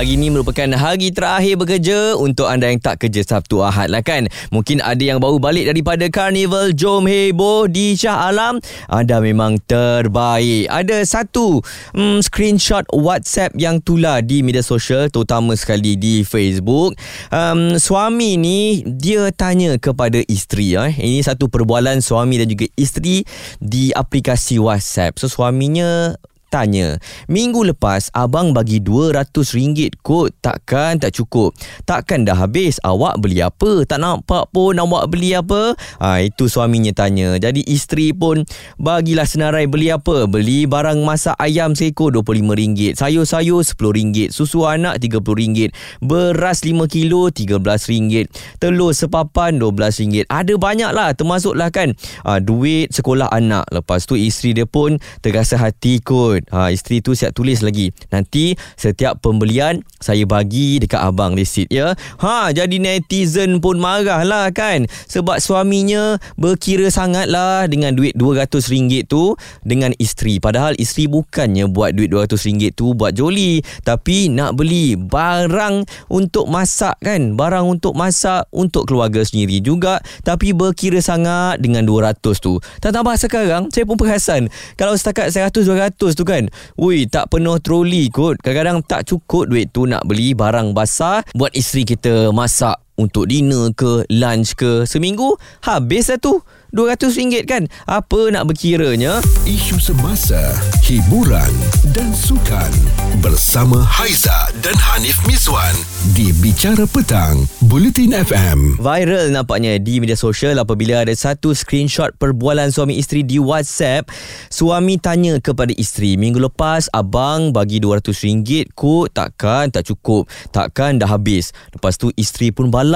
Hari ini merupakan hari terakhir bekerja untuk anda yang tak kerja Sabtu Ahad lah kan. Mungkin ada yang baru balik daripada Carnival Jom Heboh di Shah Alam. Anda memang terbaik. Ada satu hmm, screenshot WhatsApp yang tular di media sosial terutama sekali di Facebook. Um, suami ni dia tanya kepada isteri. Eh. Ini satu perbualan suami dan juga isteri di aplikasi WhatsApp. So suaminya tanya Minggu lepas abang bagi RM200 kot Takkan tak cukup? Takkan dah habis? Awak beli apa? Tak nampak pun awak beli apa? Ha, Itu suaminya tanya. Jadi isteri pun Bagilah senarai beli apa? Beli barang masak ayam seekor RM25 Sayur-sayur RM10 Susu anak RM30 Beras 5 kilo RM13 Telur sepapan RM12 Ada banyak lah Termasuklah kan ha, Duit sekolah anak. Lepas tu isteri dia pun Terasa hati kot kot. Ha, isteri tu siap tulis lagi. Nanti setiap pembelian saya bagi dekat abang resit ya. Ha, jadi netizen pun marah lah kan. Sebab suaminya berkira sangat lah dengan duit RM200 tu dengan isteri. Padahal isteri bukannya buat duit RM200 tu buat joli. Tapi nak beli barang untuk masak kan. Barang untuk masak untuk keluarga sendiri juga. Tapi berkira sangat dengan 200 tu. Tak tambah sekarang saya pun perasan. Kalau setakat 100-200 tu kan? Ui tak penuh troli kot. Kadang-kadang tak cukup duit tu Nak beli barang basah Buat isteri kita masak Untuk dinner ke Lunch ke Seminggu Habis lah tu. RM200 kan? Apa nak berkiranya? Isu semasa Hiburan Dan sukan Bersama Haiza dan Hanif Miswan Di Bicara Petang Bulletin FM Viral nampaknya di media sosial Apabila ada satu screenshot Perbualan suami isteri di WhatsApp. Suami tanya kepada isteri Minggu lepas Abang bagi RM200 Kut? Takkan tak cukup. Takkan dah habis. Lepas tu isteri pun balas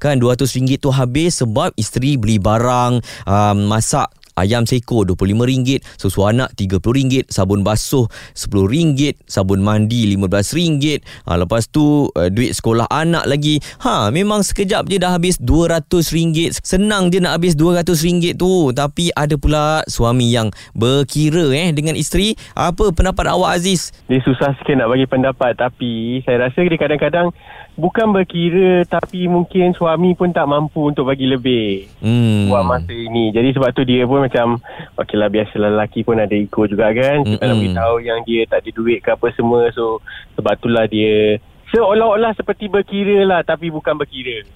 Kan RM200 tu habis Sebab isteri beli barang um, masak ayam seekor RM25, susu anak RM30, sabun basuh RM10, sabun mandi RM15. Ha, lepas tu uh, duit sekolah anak lagi. Ha, memang sekejap je dah habis RM200. Senang je nak habis RM200 tu. Tapi ada pula suami yang berkira eh dengan isteri. Apa pendapat awak Aziz? Dia susah sikit nak bagi pendapat tapi saya rasa dia kadang-kadang bukan berkira tapi mungkin suami pun tak mampu untuk bagi lebih hmm. buat masa ini. Jadi sebab tu dia pun macam okeylah biasalah lelaki pun ada ego juga kan. Kita nak beritahu yang dia tak ada duit ke apa semua. So sebab itulah dia seolah-olah seperti berkira lah tapi bukan berkira.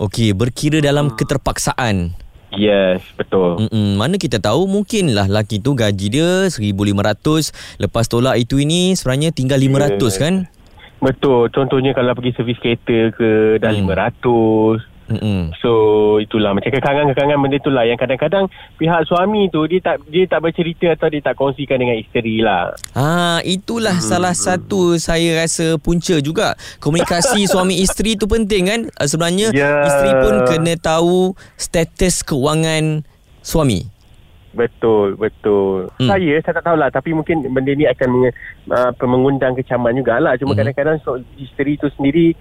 Okey, berkira dalam hmm. keterpaksaan. Yes, betul. Mm-mm. Mana kita tahu mungkinlah lelaki tu gaji dia 1500 lepas tolak itu ini sebenarnya tinggal 500 yeah. kan? Betul. Contohnya kalau pergi servis kereta ke dah hmm. 500. Mm-hmm. So itulah macam kekangan-kekangan benda itulah yang kadang-kadang pihak suami tu dia tak dia tak bercerita atau dia tak kongsikan dengan isteri lah. Ha itulah hmm. salah satu saya rasa punca juga komunikasi suami isteri tu penting kan sebenarnya yeah. isteri pun kena tahu status keuangan suami. Betul, betul. Hmm. Saya, saya tak tahulah. Tapi mungkin benda ni akan meng, uh, mengundang kecaman jugalah. Cuma hmm. kadang-kadang so, isteri tu sendiri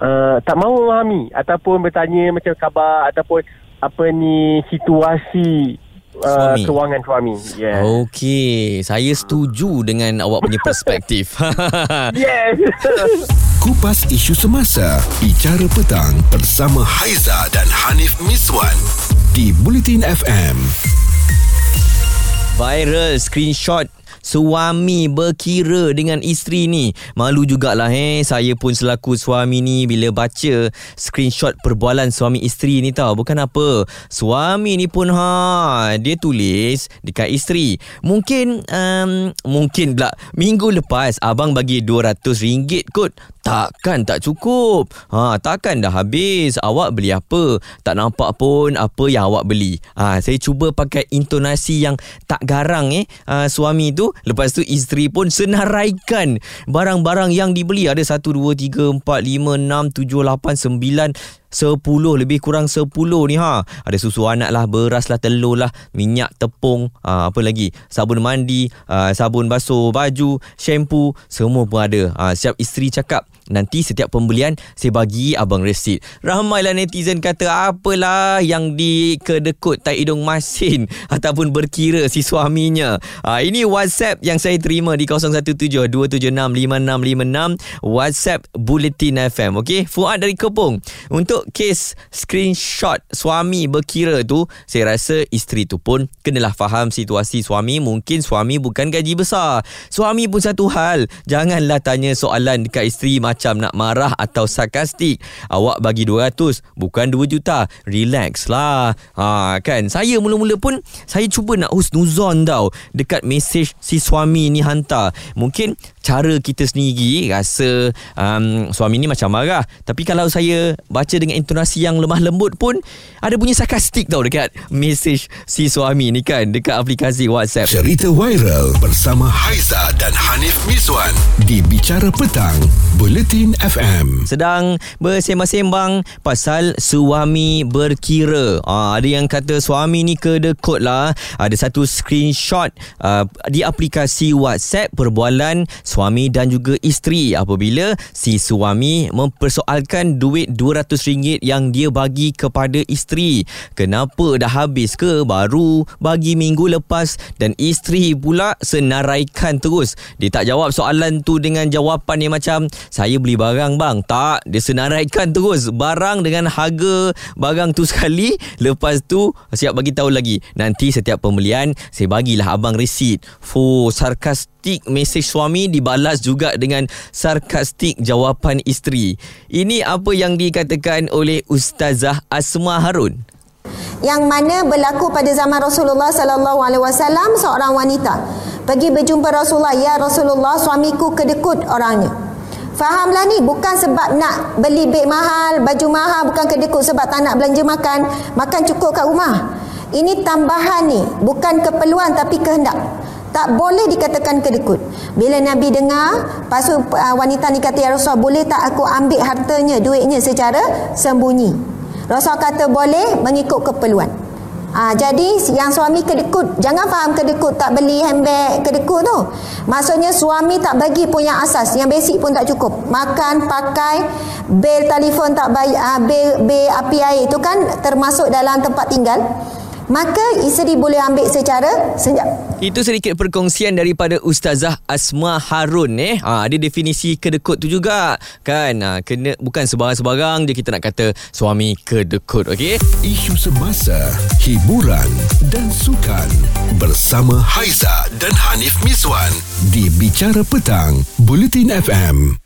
uh, tak mahu memahami. Ataupun bertanya macam khabar. Ataupun apa ni situasi uh, suami. kewangan suami. Yeah. Okey, saya setuju dengan awak punya perspektif. yes. Kupas isu semasa, bicara petang bersama Haiza dan Hanif Miswan di Bulletin FM. Viral screenshot suami berkira dengan isteri ni. Malu jugalah eh. Saya pun selaku suami ni bila baca screenshot perbualan suami isteri ni tau. Bukan apa. Suami ni pun ha dia tulis dekat isteri. Mungkin um, mungkin pula minggu lepas abang bagi RM200 kot. Takkan tak cukup. Ha, takkan dah habis. Awak beli apa? Tak nampak pun apa yang awak beli. Ha, saya cuba pakai intonasi yang tak garang eh. Ha, suami tu Lepas tu isteri pun senaraikan barang-barang yang dibeli. Ada 1, 2, 3, 4, 5, 6, 7, 8, 9, 10 lebih kurang 10 ni ha. Ada susu anak lah, beras lah, telur lah, minyak, tepung, ha, apa lagi? Sabun mandi, ha, sabun basuh baju, shampoo, semua pun ada. Ha, siap isteri cakap, Nanti setiap pembelian saya bagi abang resit. Ramailah netizen kata apalah yang dikedekut tai hidung masin ataupun berkira si suaminya. Ha, ini WhatsApp yang saya terima di 0172765656 WhatsApp Bulletin FM. Okey, Fuad dari Kepung. Untuk kes screenshot suami berkira tu, saya rasa isteri tu pun kenalah faham situasi suami. Mungkin suami bukan gaji besar. Suami pun satu hal. Janganlah tanya soalan dekat isteri macam nak marah atau sarkastik. Awak bagi 200 bukan 2 juta. Relax lah. Ha, kan? Saya mula-mula pun saya cuba nak husnuzon tau dekat mesej si suami ni hantar. Mungkin cara kita sendiri rasa um, suami ni macam marah. Tapi kalau saya baca dengan intonasi yang lemah lembut pun ada bunyi sarkastik tau dekat mesej si suami ni kan dekat aplikasi WhatsApp. Cerita viral bersama Haiza dan Hanif Miswan di Bicara Petang, Bulletin FM. Sedang bersembang-sembang pasal suami berkira. Ha, ada yang kata suami ni kedekut lah. Ada satu screenshot uh, di aplikasi WhatsApp perbualan suami dan juga isteri apabila si suami mempersoalkan duit RM200 yang dia bagi kepada isteri. Kenapa dah habis ke baru bagi minggu lepas dan isteri pula senaraikan terus. Dia tak jawab soalan tu dengan jawapan yang macam saya beli barang bang. Tak, dia senaraikan terus barang dengan harga barang tu sekali. Lepas tu siap bagi tahu lagi. Nanti setiap pembelian saya bagilah abang resit. Fuh, sarkastik mesej suami dibalas juga dengan sarkastik jawapan isteri. Ini apa yang dikatakan oleh Ustazah Asma Harun yang mana berlaku pada zaman Rasulullah sallallahu alaihi wasallam seorang wanita pergi berjumpa Rasulullah ya Rasulullah suamiku kedekut orangnya Fahamlah ni bukan sebab nak beli beg mahal, baju mahal, bukan kedekut sebab tak nak belanja makan, makan cukup kat rumah. Ini tambahan ni, bukan keperluan tapi kehendak. Tak boleh dikatakan kedekut. Bila Nabi dengar, pasu uh, wanita ni kata ya Rasulullah, boleh tak aku ambil hartanya, duitnya secara sembunyi? Rasul kata boleh mengikut keperluan. Ha, jadi yang suami kedekut Jangan faham kedekut tak beli handbag kedekut tu Maksudnya suami tak bagi pun yang asas Yang basic pun tak cukup Makan, pakai Bil telefon tak bayar ha, bil, bil api air tu kan termasuk dalam tempat tinggal maka isteri boleh ambil secara senyap. Itu sedikit perkongsian daripada Ustazah Asma Harun eh. Ha, ada definisi kedekut tu juga kan. Ha, kena bukan sebarang-sebarang je kita nak kata suami kedekut okey. Isu semasa, hiburan dan sukan bersama Haiza dan Hanif Miswan di Bicara Petang, Bulletin FM.